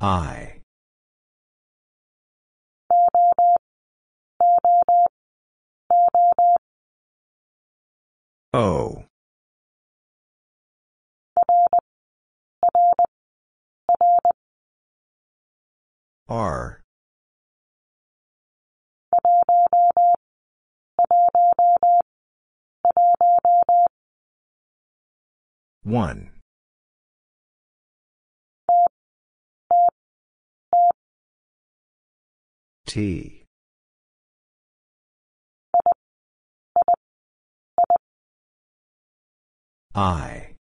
I. O. R. One. T. I.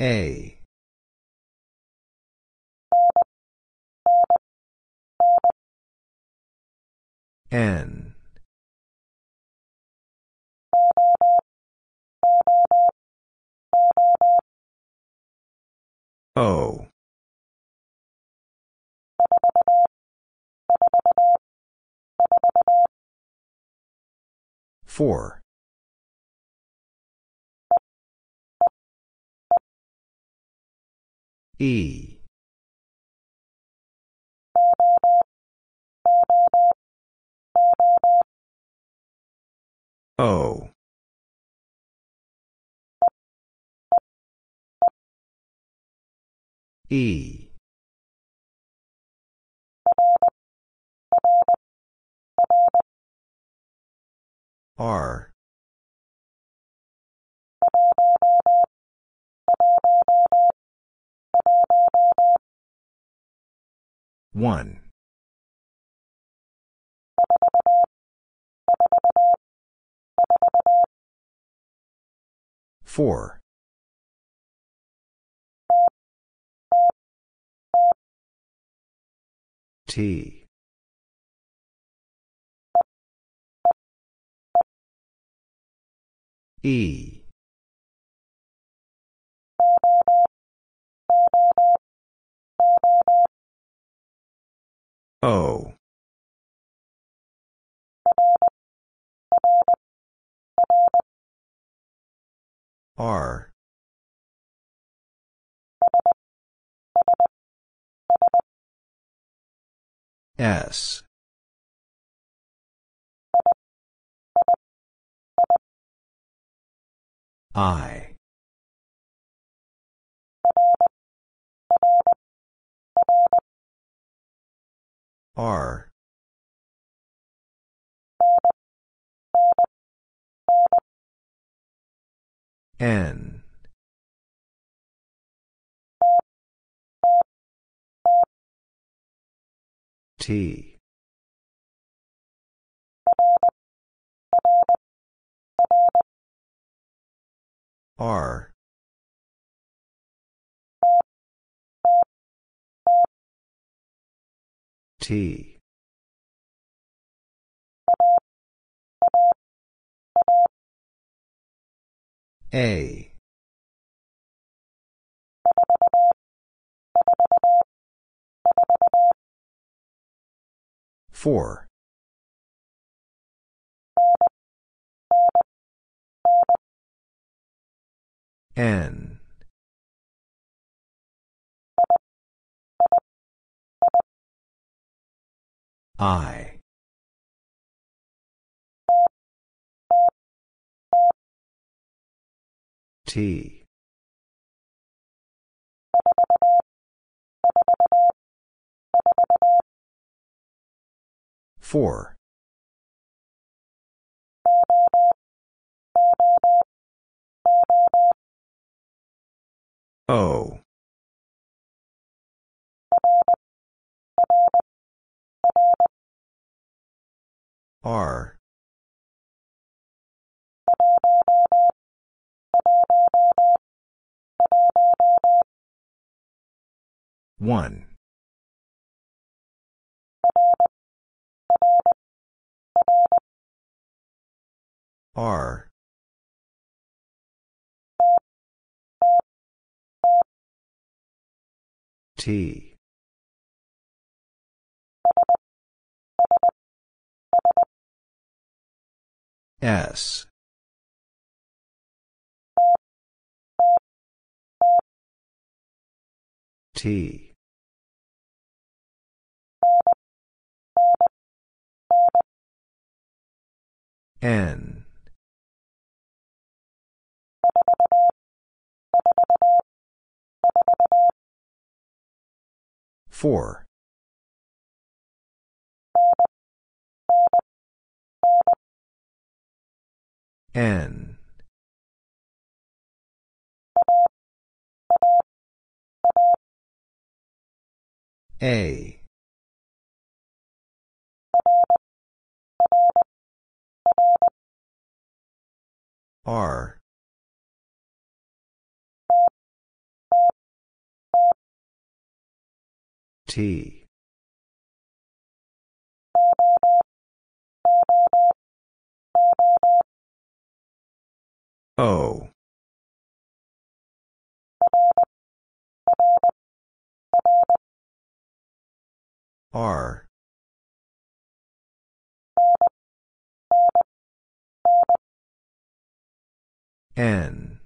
A. N. O. Four. E. O. E. R. One. Four. T. E. O. R. S. I. R. N. T. R. T. A. Four. N. I. T. Four. O. R. One. R. T. S. T. N. Four. N. A. R. T. O. R. N.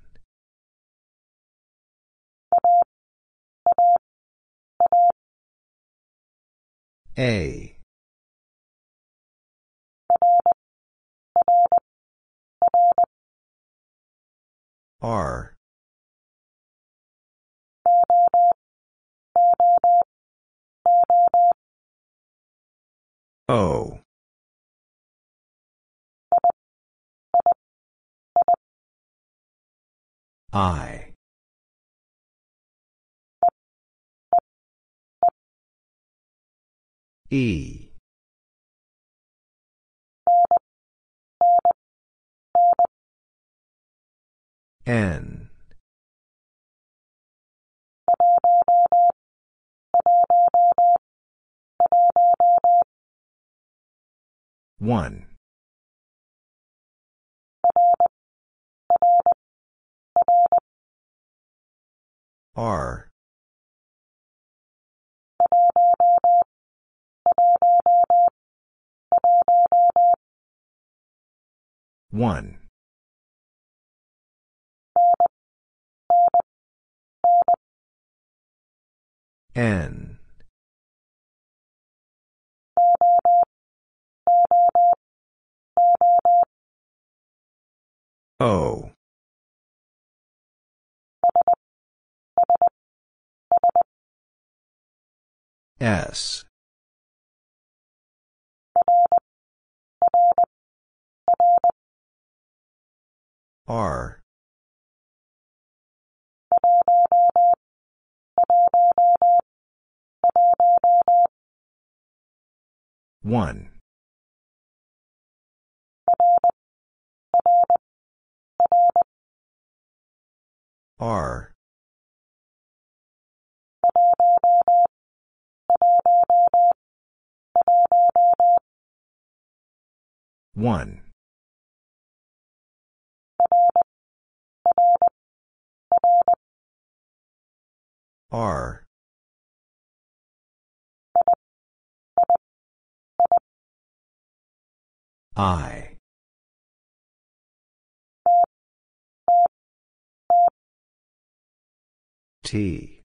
A. R. O. I. E. N. One. R. One. N. O. S. R. One. R. One. R. I. T.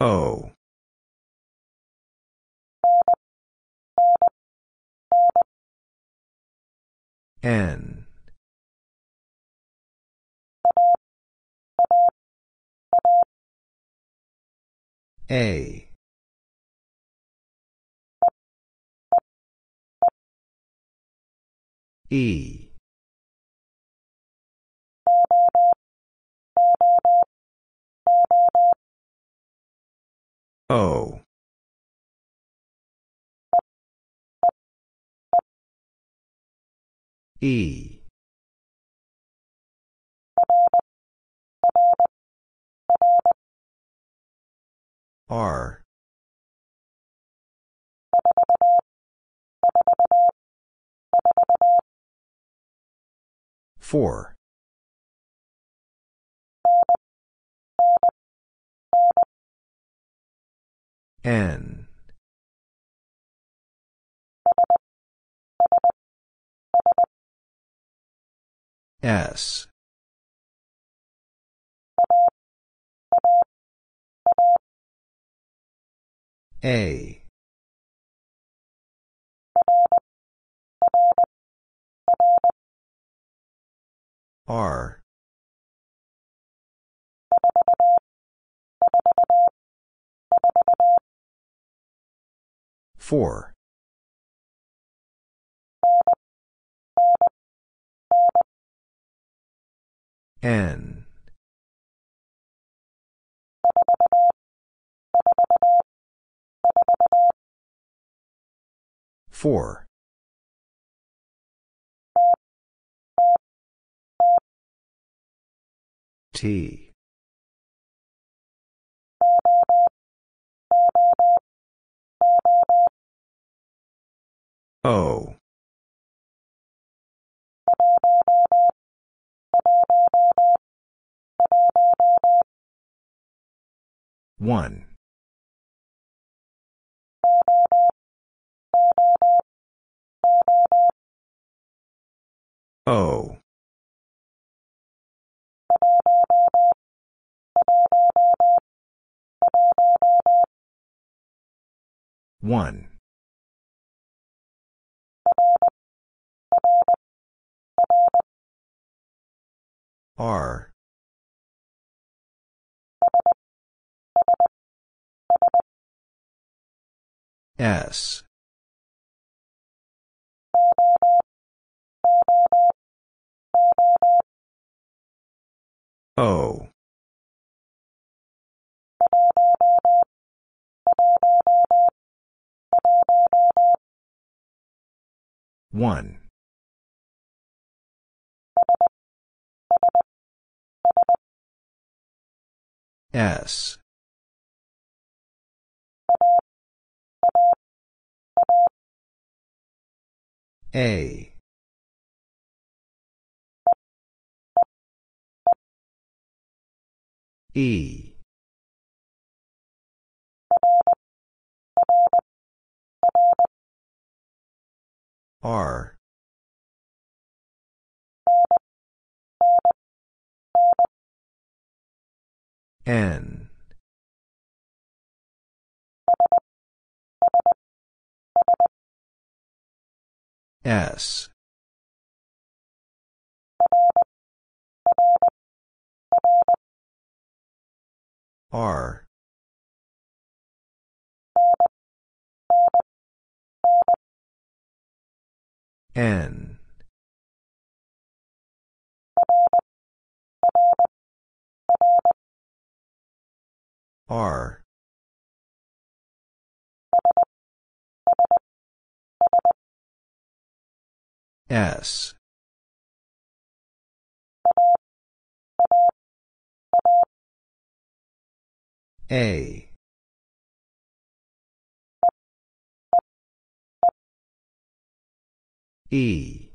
O. N. A. E. O. E. R. Four. N. S. A. R. Four. N. Four. T. O. One. O. One. R. S. O. One. S. A. E. R. N. S. R. N. R. S. A. E.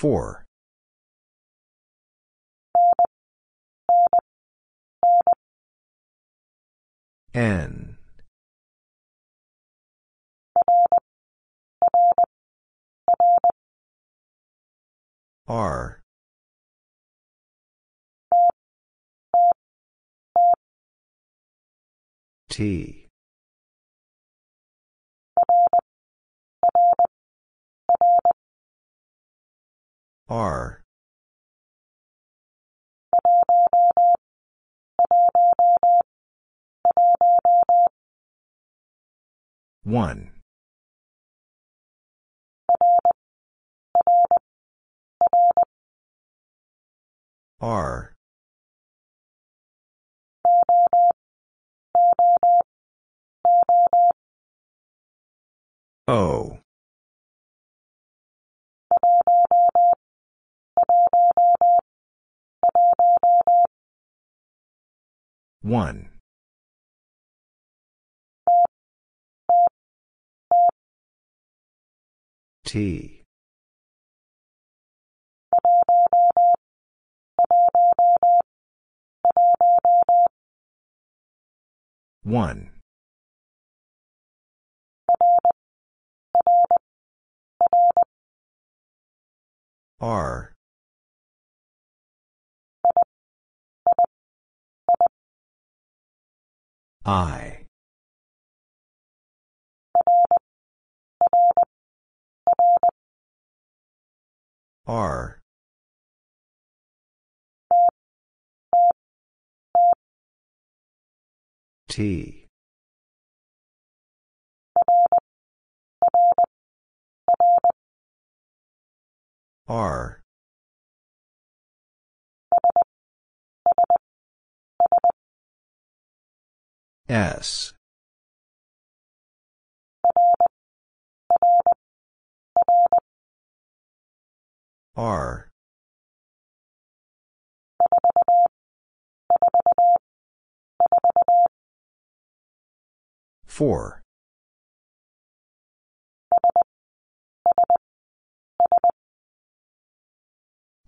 Four. N. R. T. R. One. R. O. 1. T. One. R I. R. T. R S. R. four.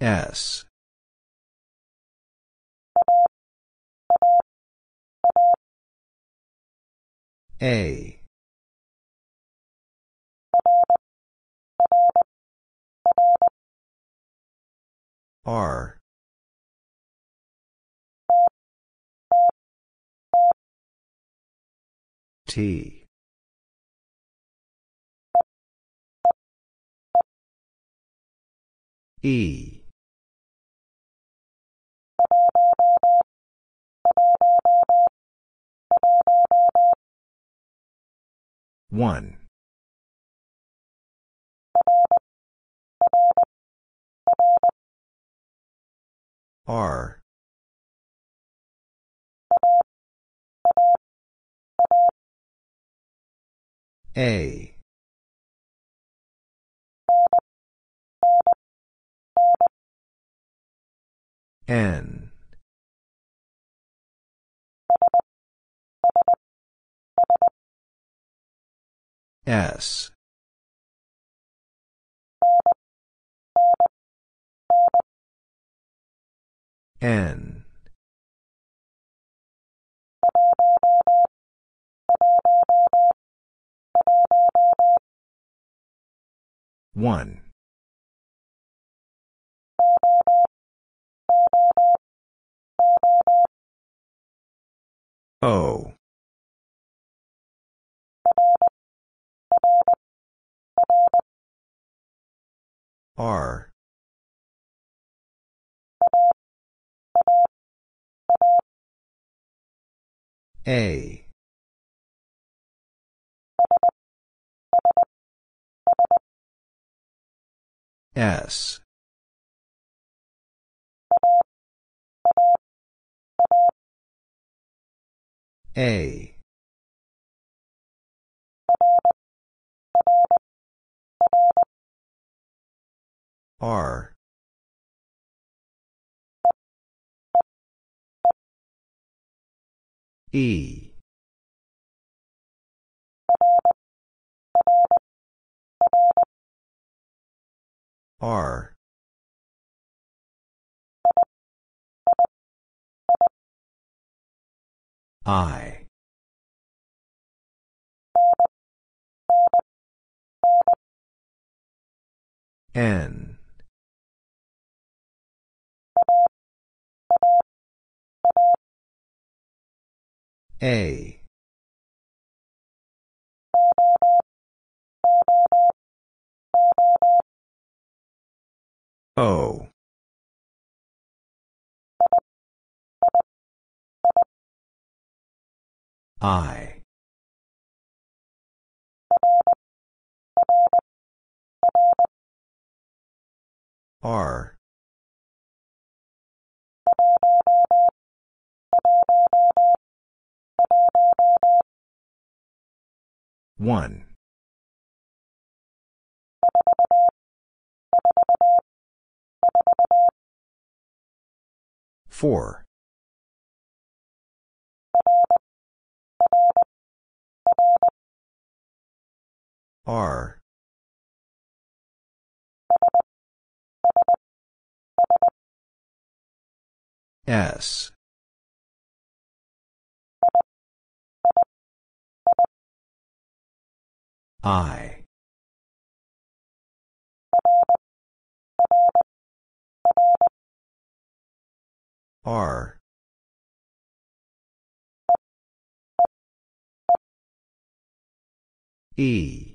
S A. R. T. E one. R. A. N S. N. One. O R. A. S. A R. E. R. I. N A. O. I. R one. Four. R. S I. R. E.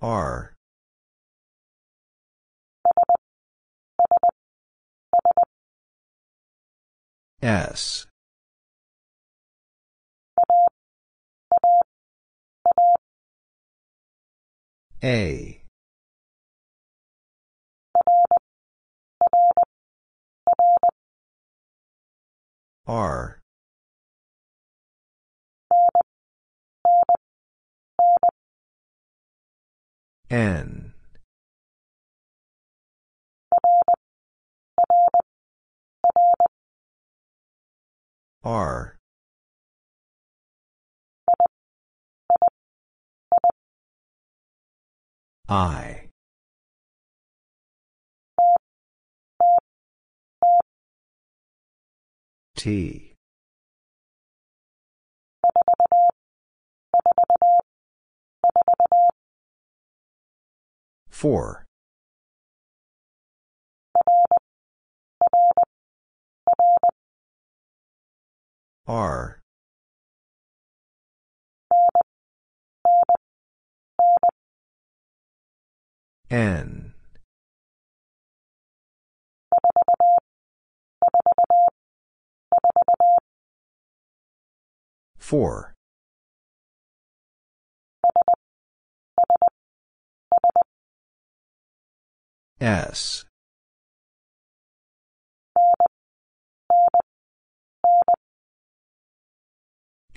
R. S. A. R. N R. I. T. Four. R. N. Four. S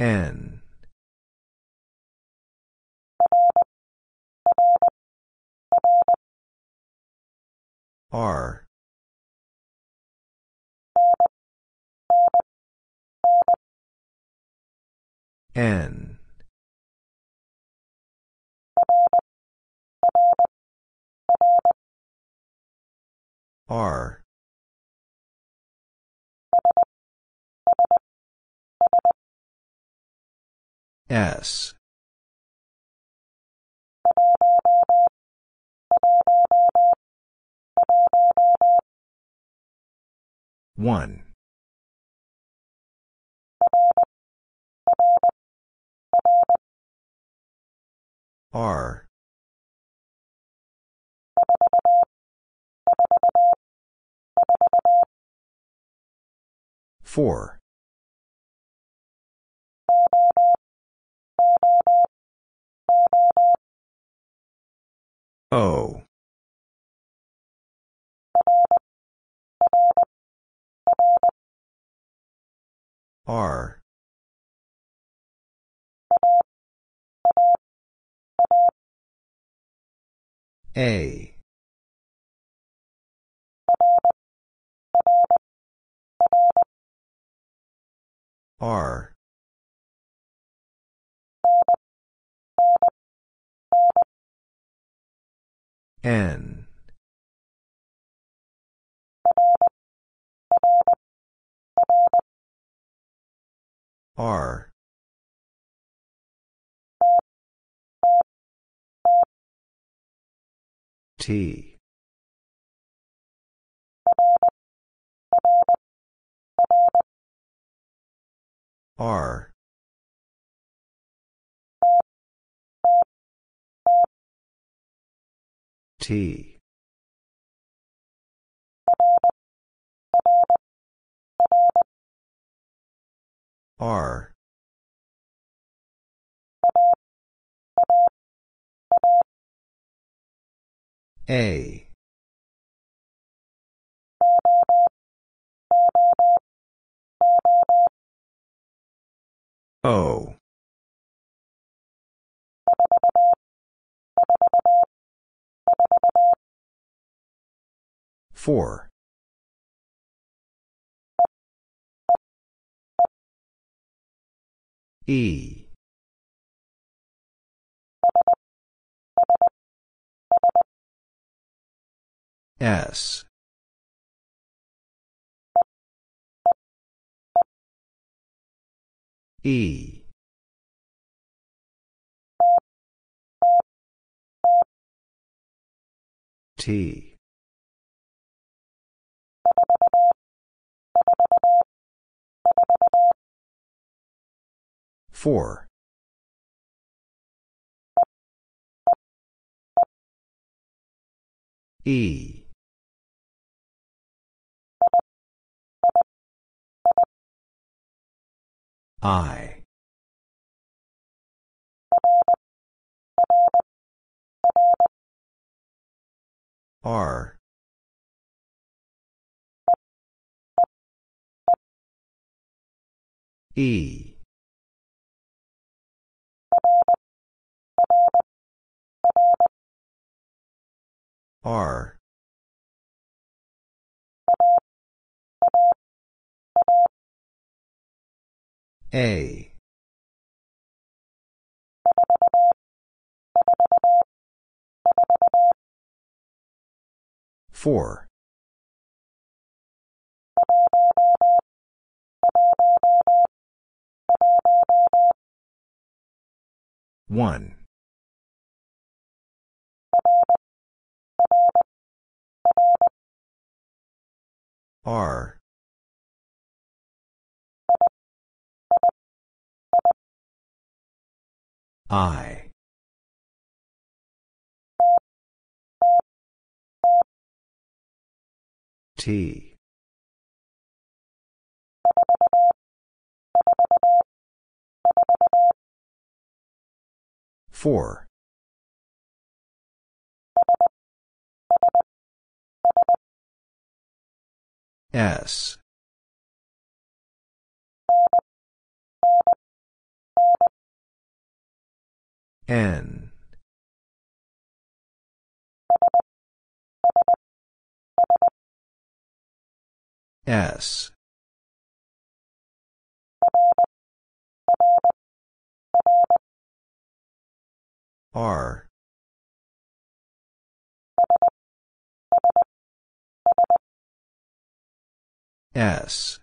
N. R. N. R S. One. R. Four. O. R. A. R. N. R. T. R. T. R. A. O. Four. E. S. E. T. Four. E. I. R. E. R. A. Four. One. R. I. T. Four. S. N. S. R. S.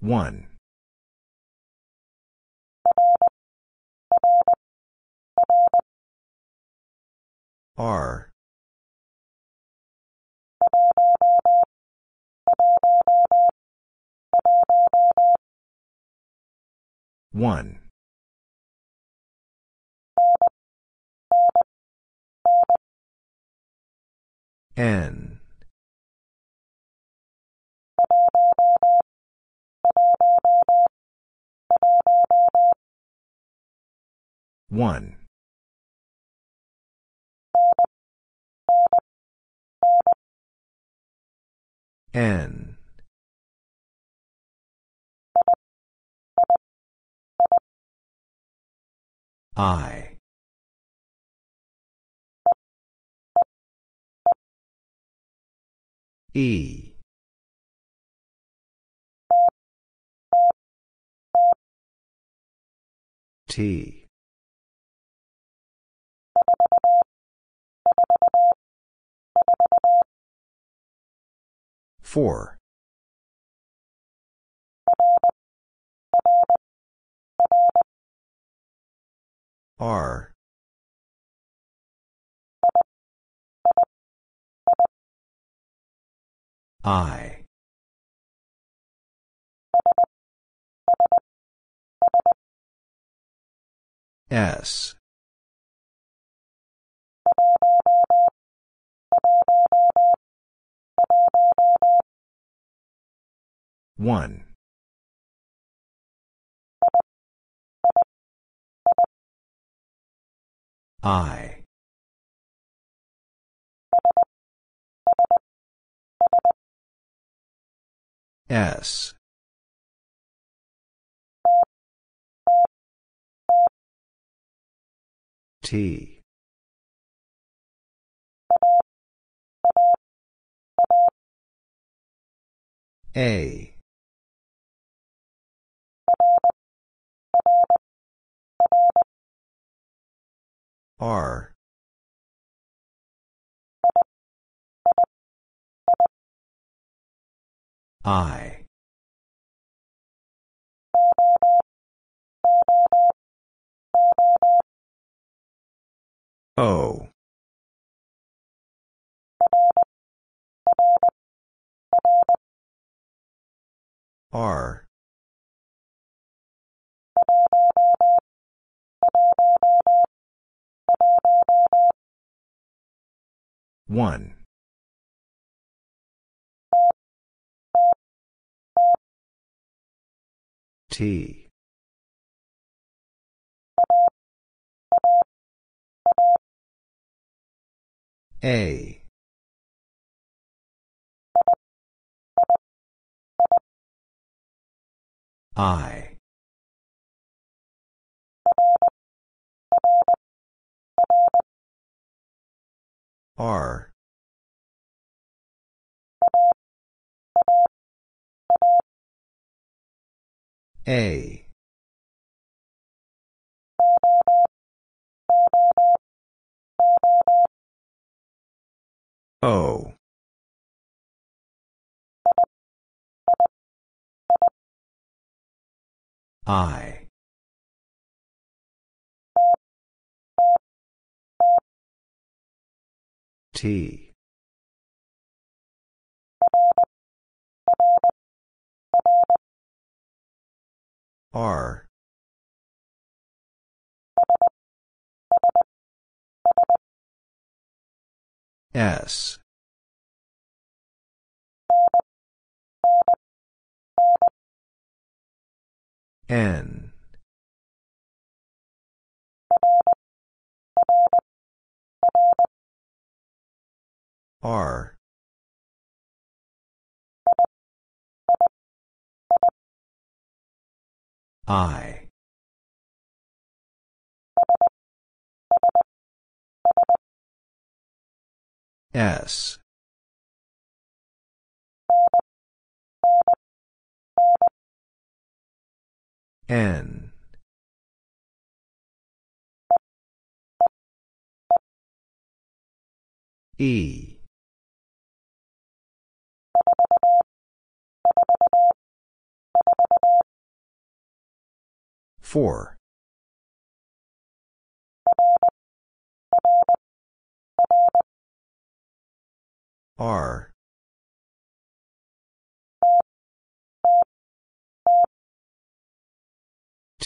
One. R. One. N. One. N. I. E. T. Four. R. I. S. One. I. S. T. A. R. I. O. R. One. T. A. I. R. A. O. I. T. R. S. N. R. I. S. N. E. Four. R.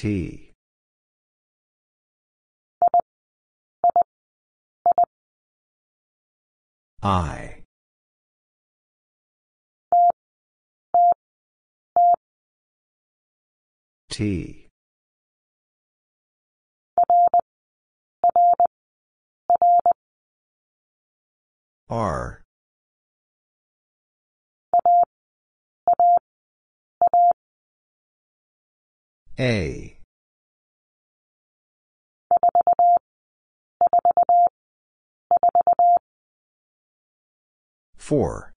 T. I. T. R. A. Four.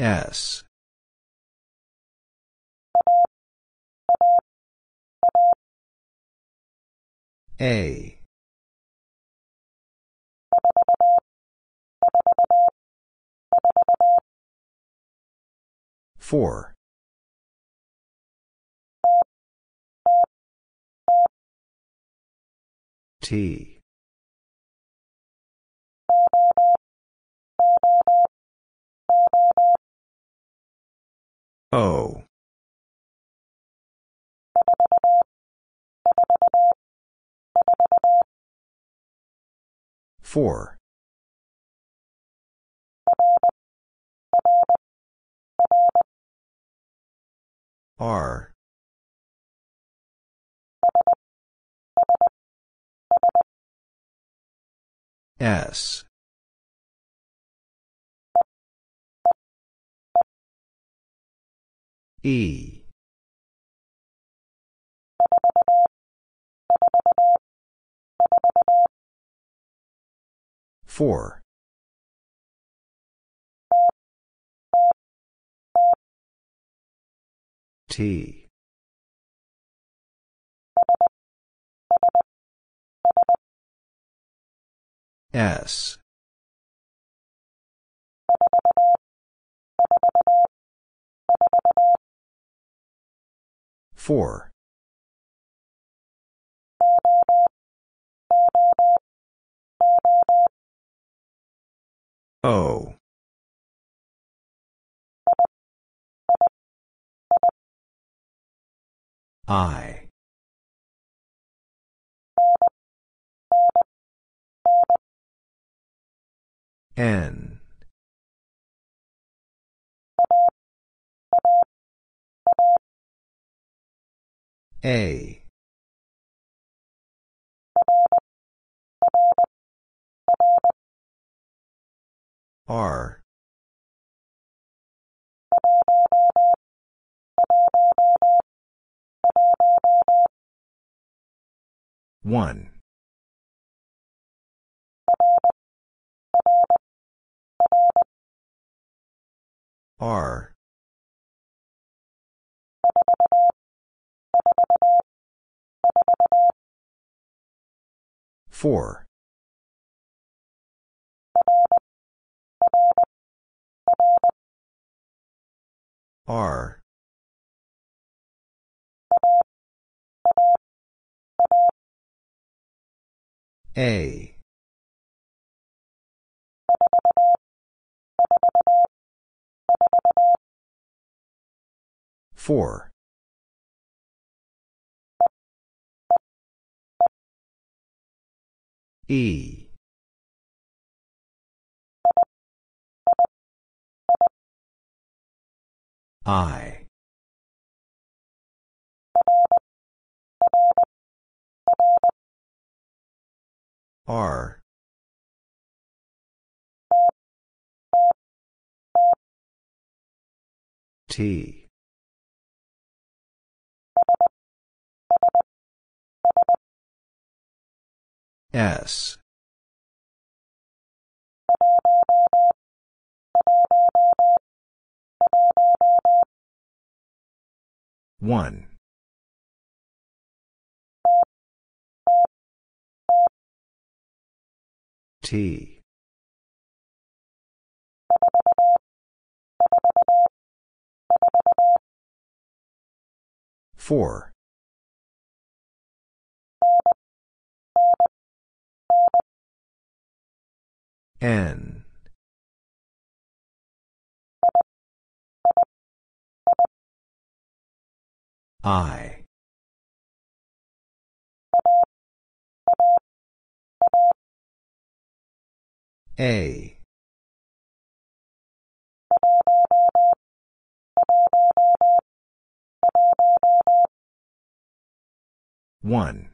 S. A. Four. T. O. Four. R. S. E. Four. T. S. 4. O. I. N. A. R. One. R. Four. R. A. Four. E. I. R. T. S. One. T. Four. N. I. A. One.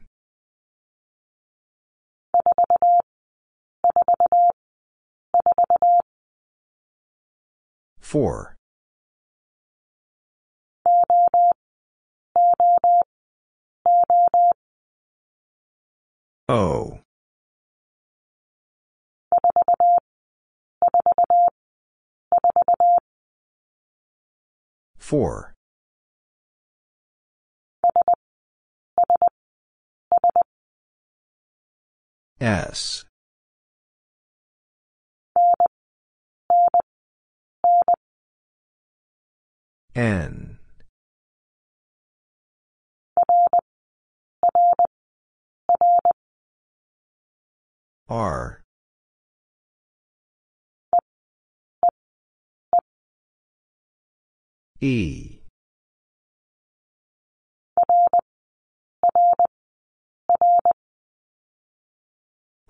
Four. O. Four. S. N. R. E.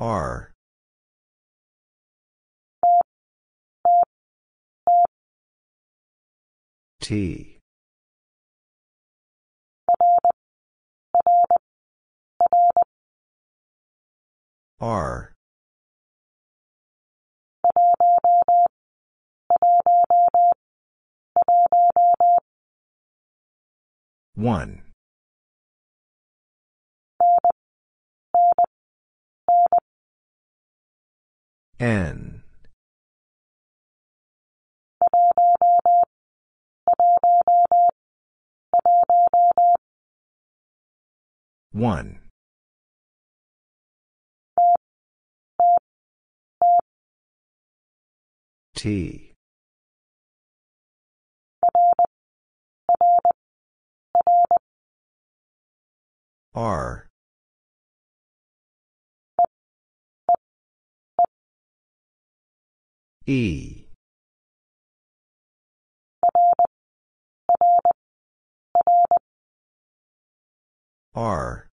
R. T. R. One. N. One. T. R E. R.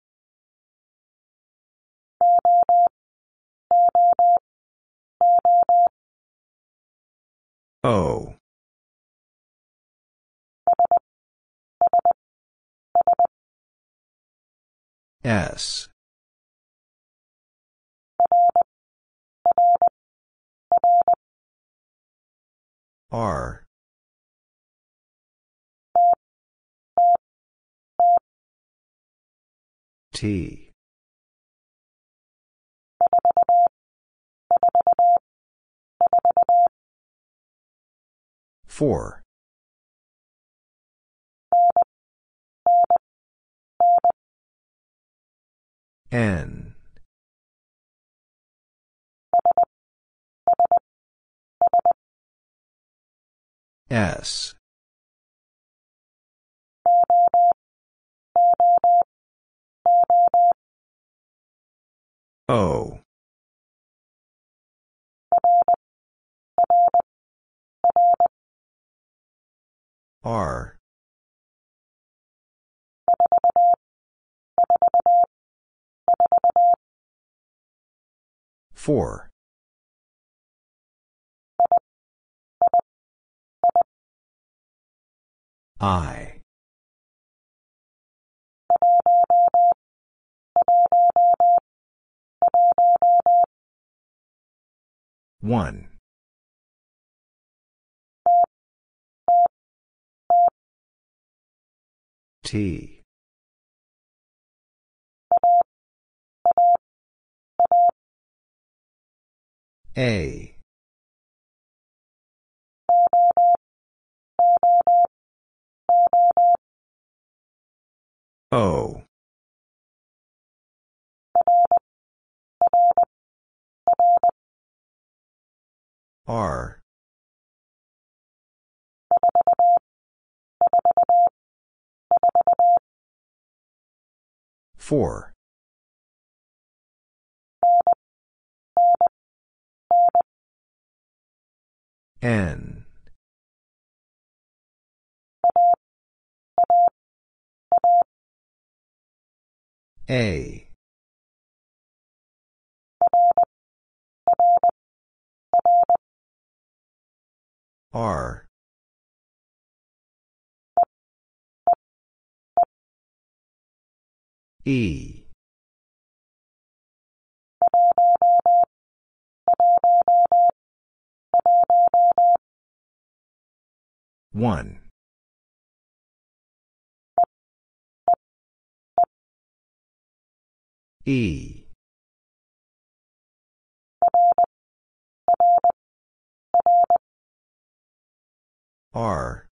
O. S R. T. Four. N S. O. R. Four I. One. T. A O. R. Four. N A. R. E. One E. R.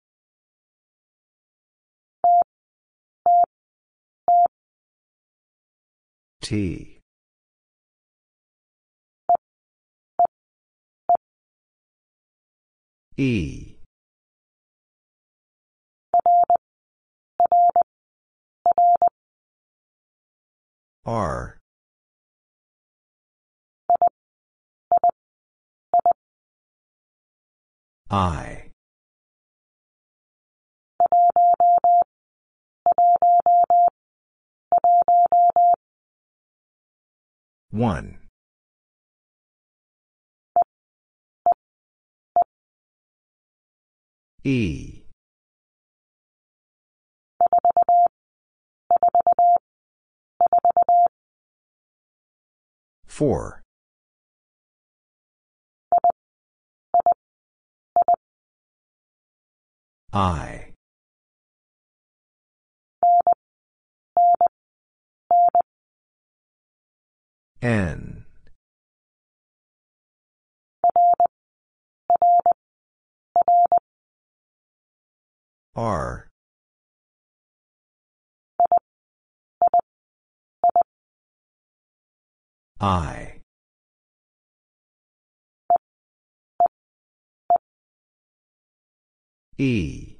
T. E R. I. One. E four. I. N. R I E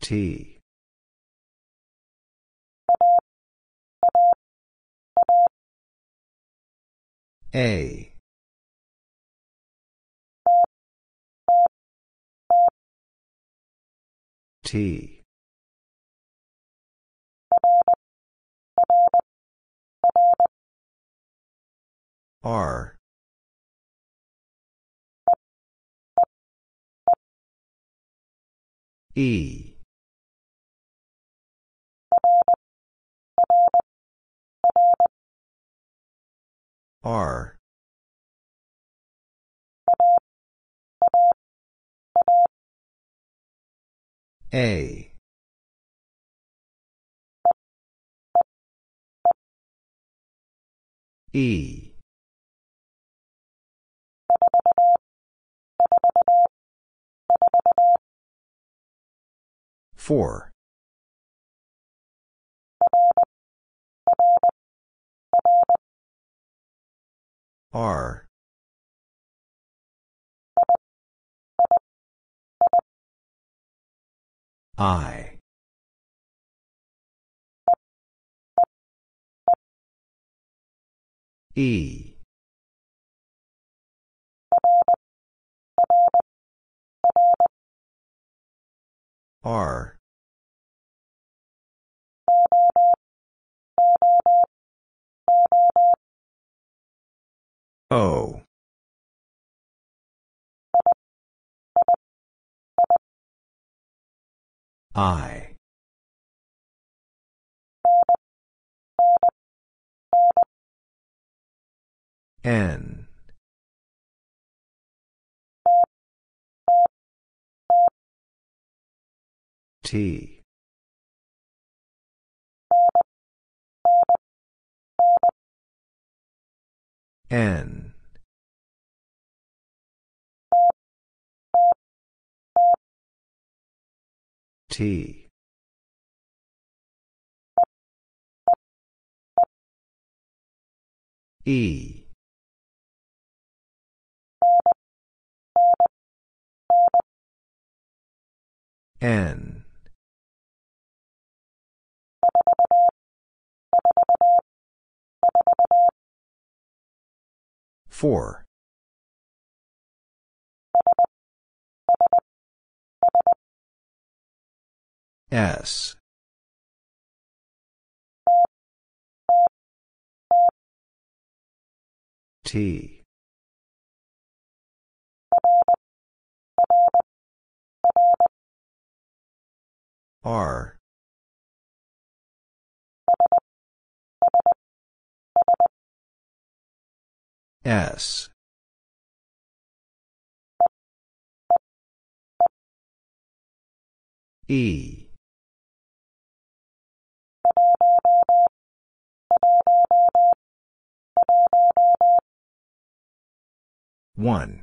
T. A. T. R. E. R. A. E. Four. R. I. E. R. O. I. N. T. N. T. E. N. Four. S. T. R. S. E. One.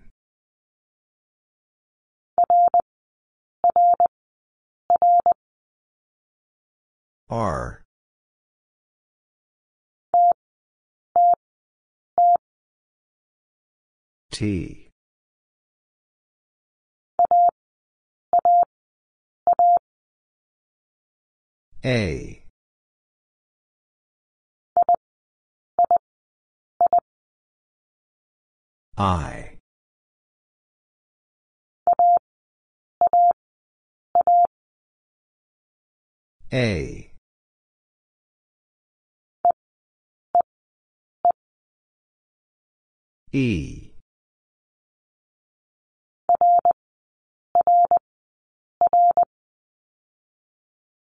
R. T. A. I. A. E.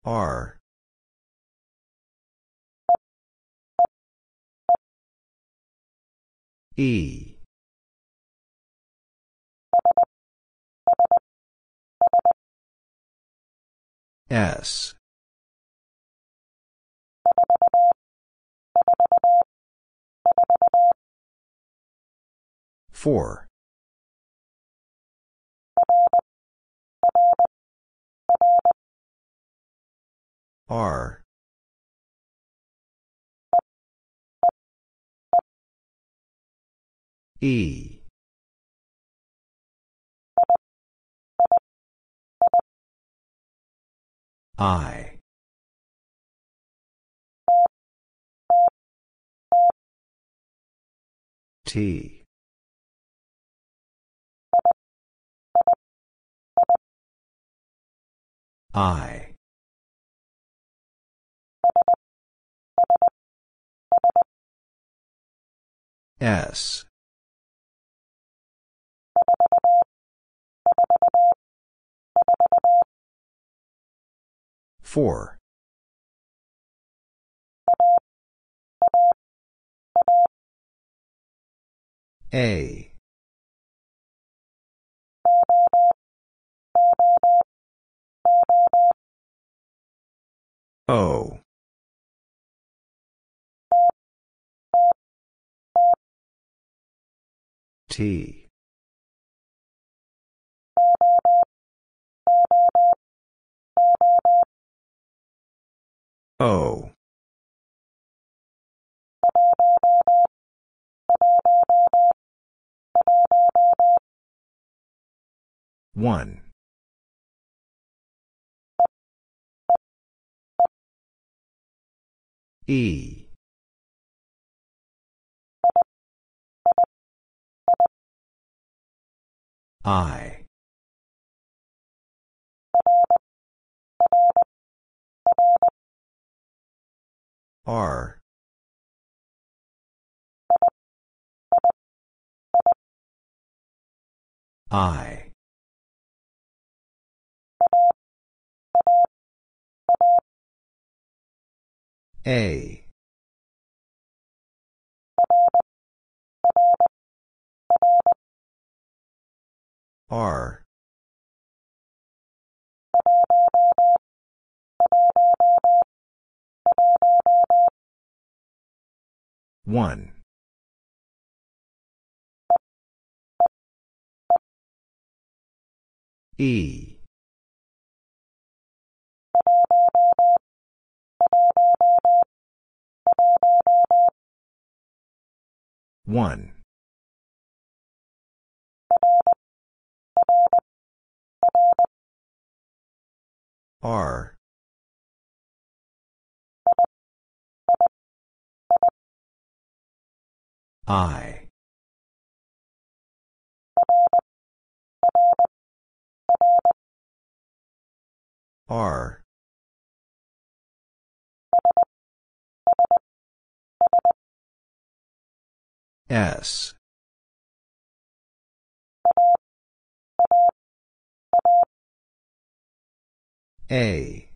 R. E. S. Four. R. E. I. T. I. S. Four. A. O. T. O. One. E. I. R. I. A. R. One. E. One. R. I. R. S. A.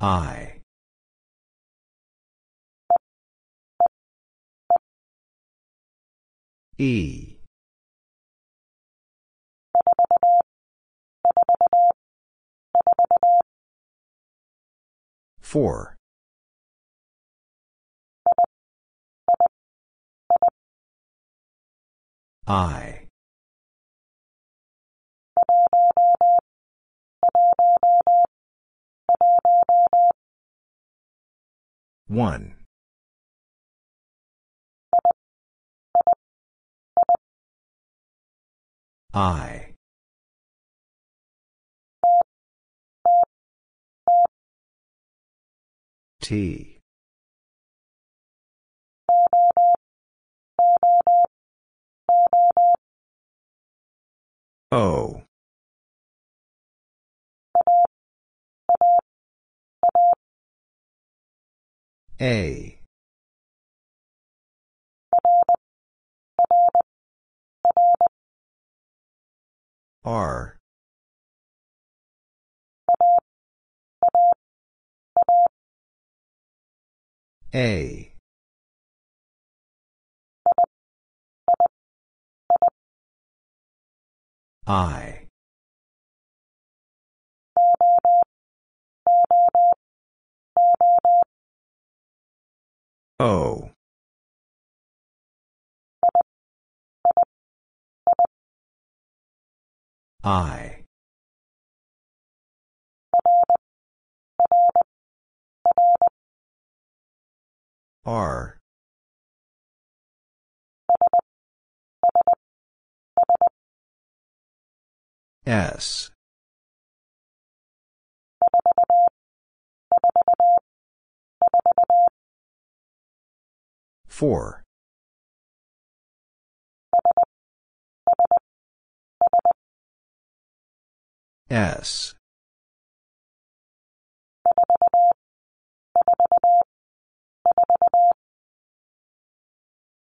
I. E. Four. I. One. I. T. O. A. R. A. I. O. I. R. S. Four. S.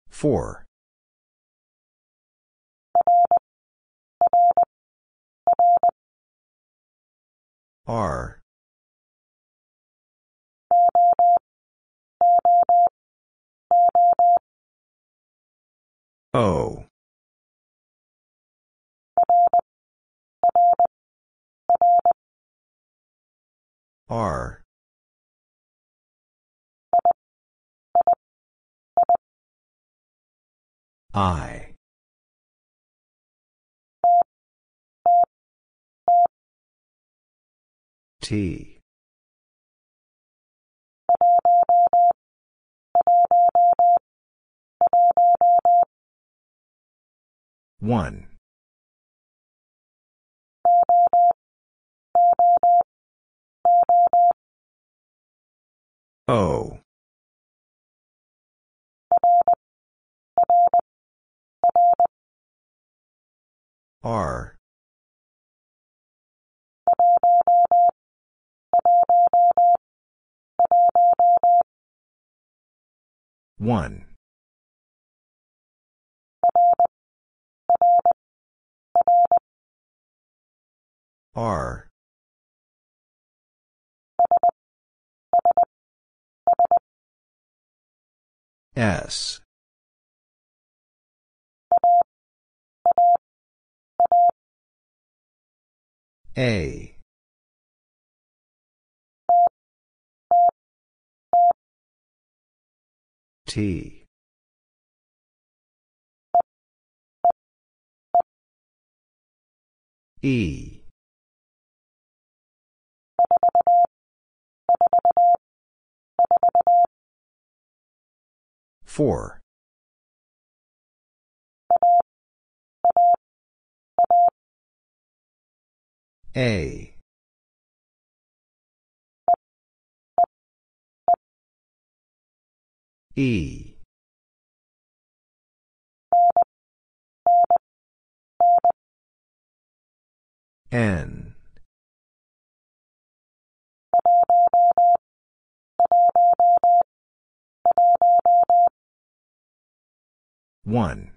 Four. R. O. R. I. T. One. O. R. One. R. S. A. T. E. Four. A. E. N. One.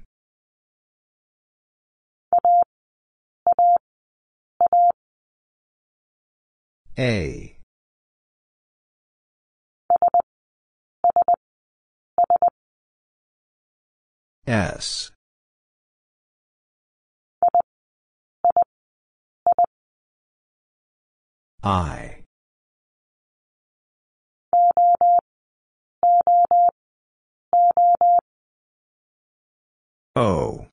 A. S. I. O.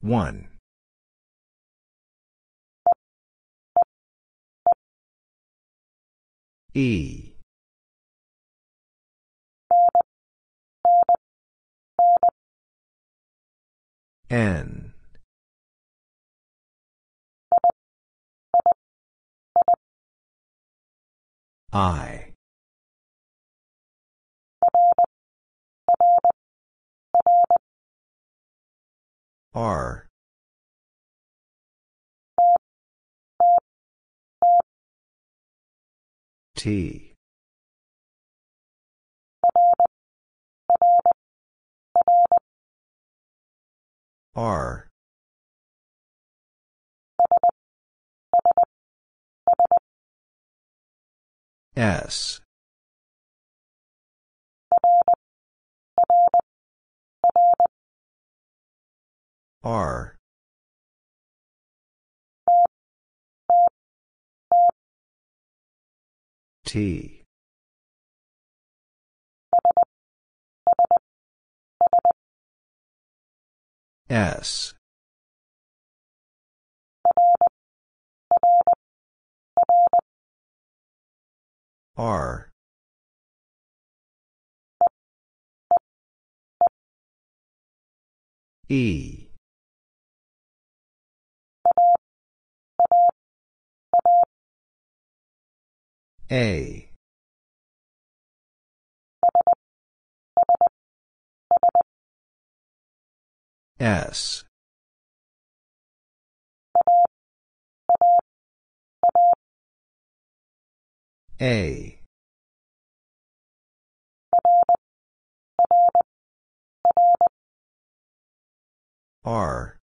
One. E. N. I. R. T. R. S. R. T. S. R. E. A. S. A. R.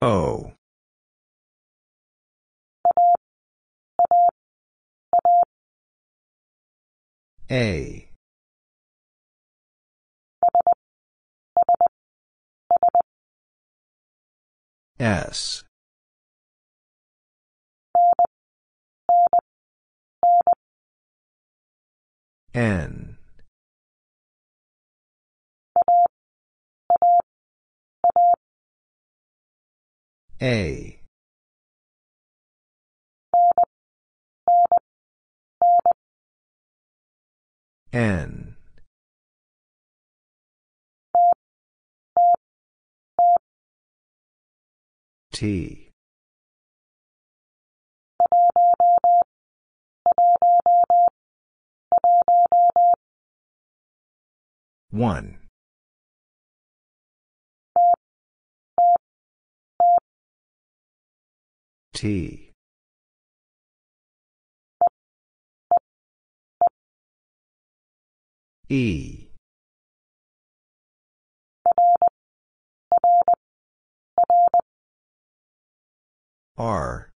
O. A. S. N. A. N. T. One. T. E. R.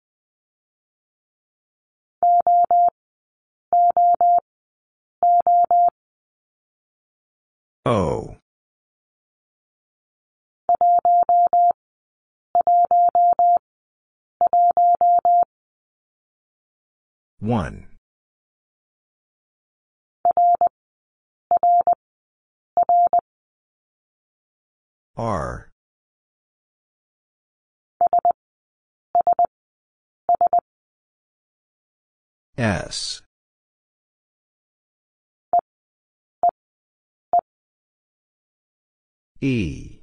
O. One. R. S. E.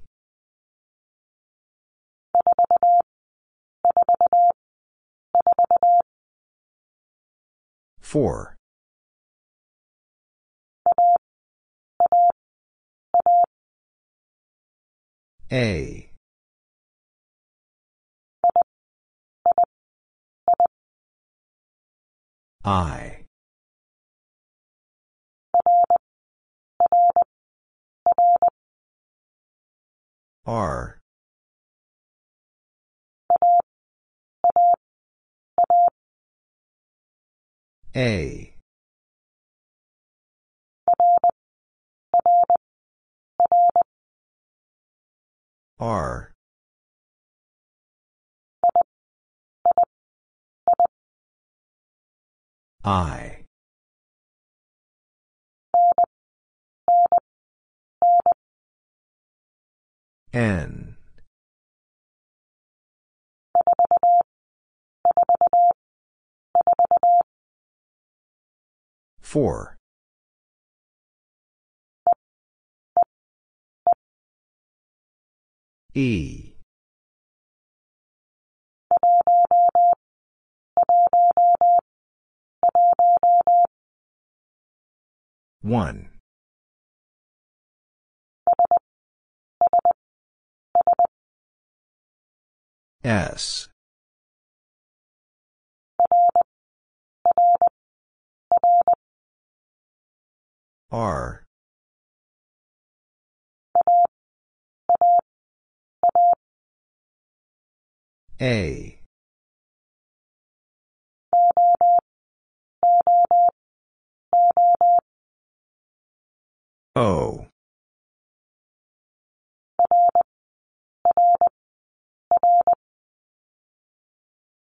Four. A. I. R. A. R. I. N. Four. E. One. S. R. A. O.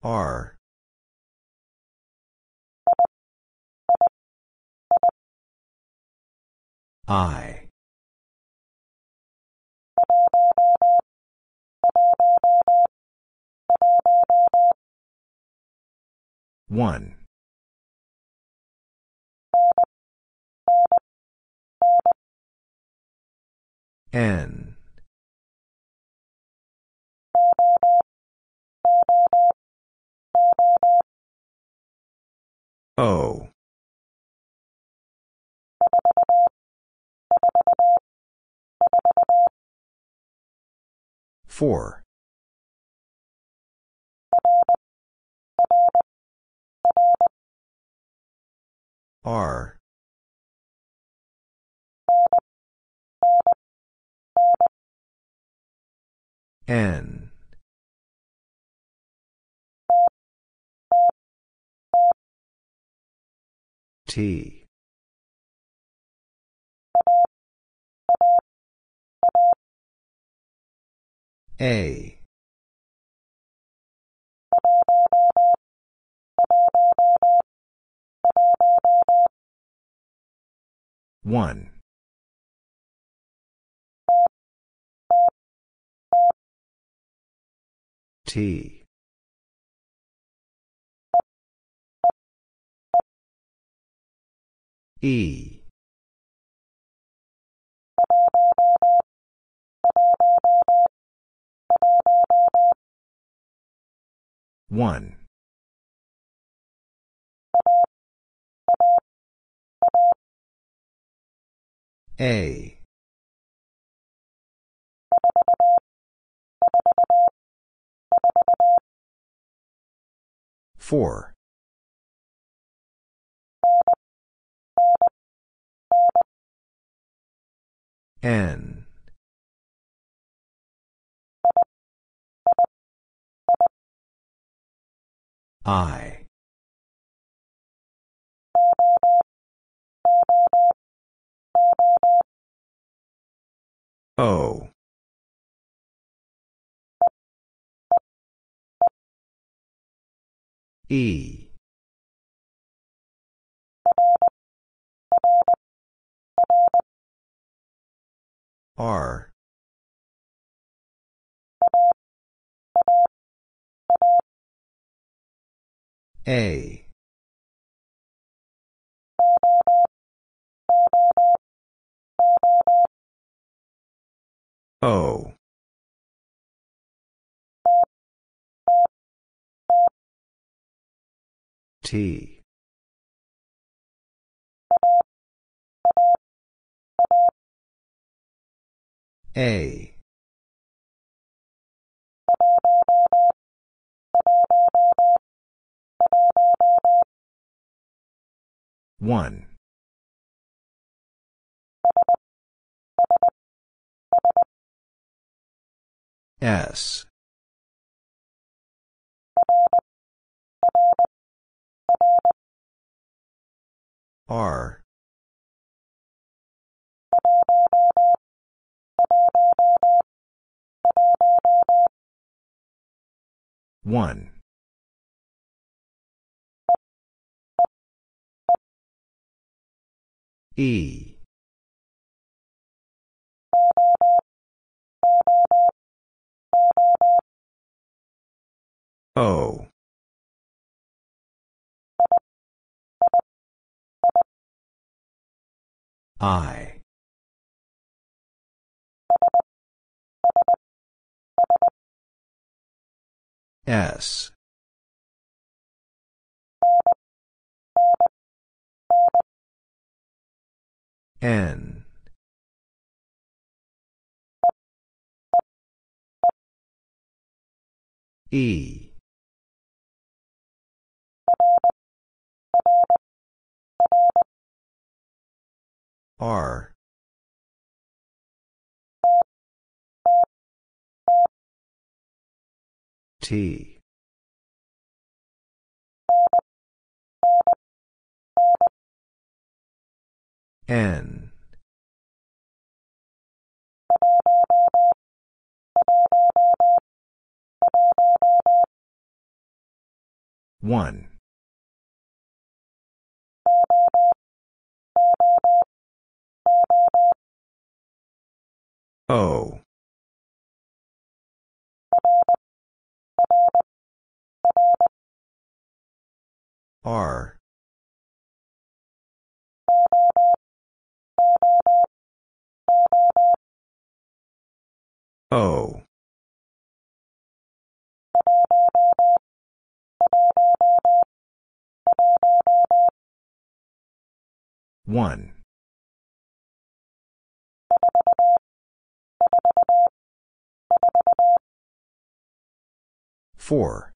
R. I. One. N. O. Four. R. N. T. A. One. T. E. One. A. Four. N. I. O. E. R. A. O. T. A. One. S. R. One. E. O. I. S. N. E. R. T. N. One. O. R. O. One. Four.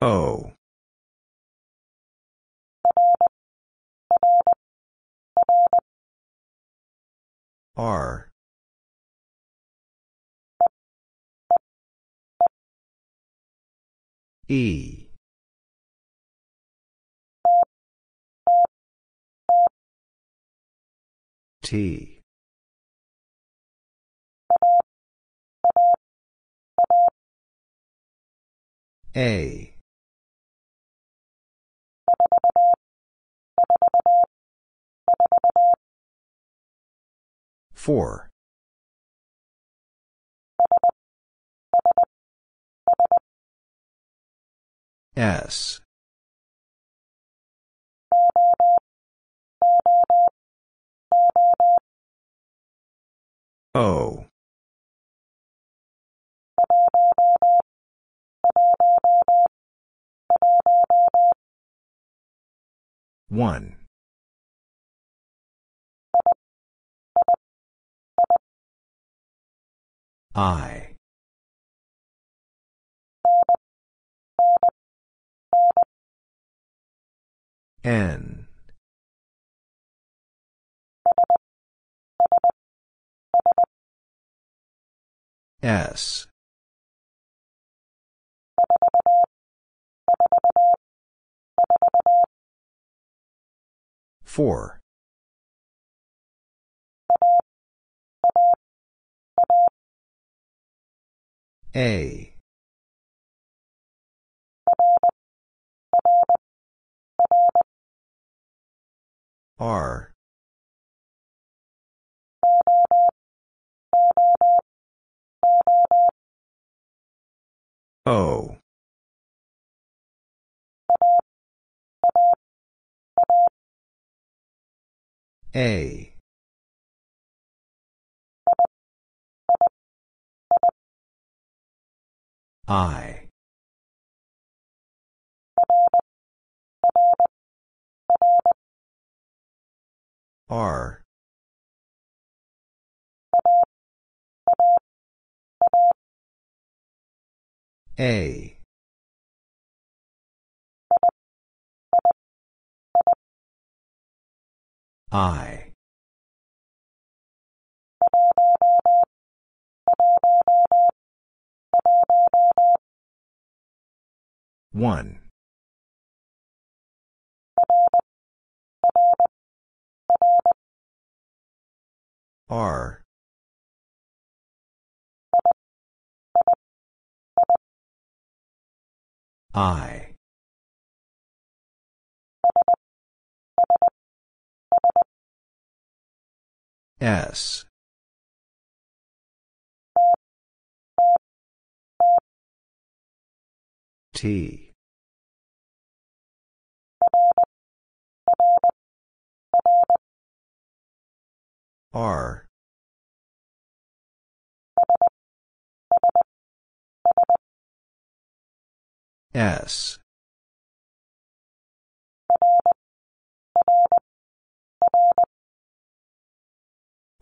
O. R. E. T. A. Four. S. O. One. I. N. S. Four. A. R. O. A. I. R. A. I. One. R. I. S. T. R. S.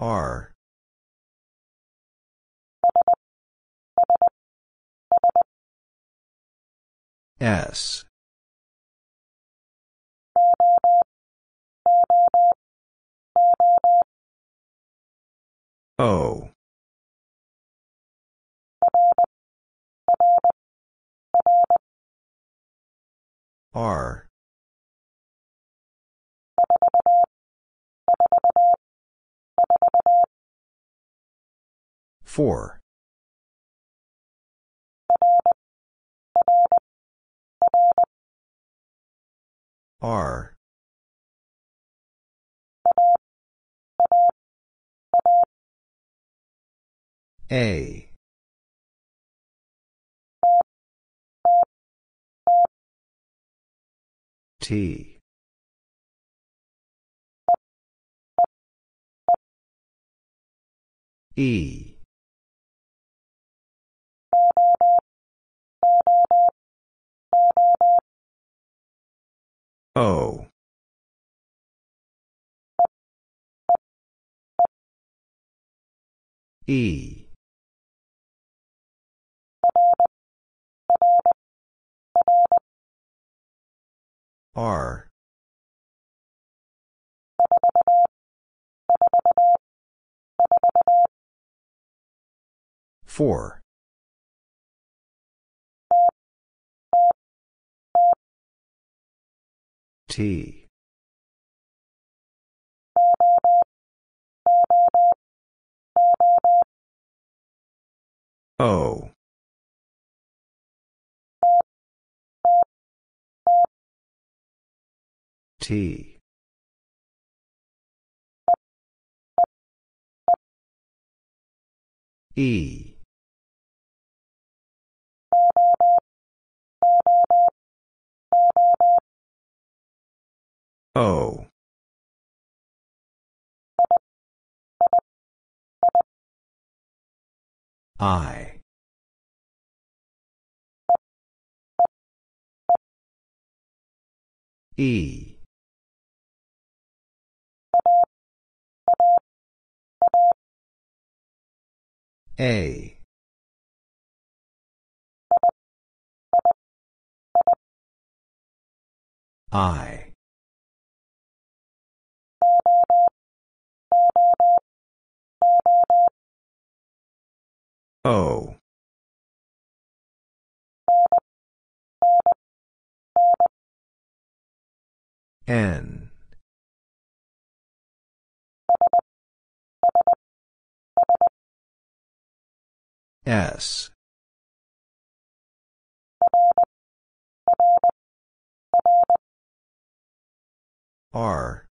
R. S. O. R. Four. R. A. T. E. O. E. R. Four. T. O. T. E. O. I. E. A. I. O. N. S. R.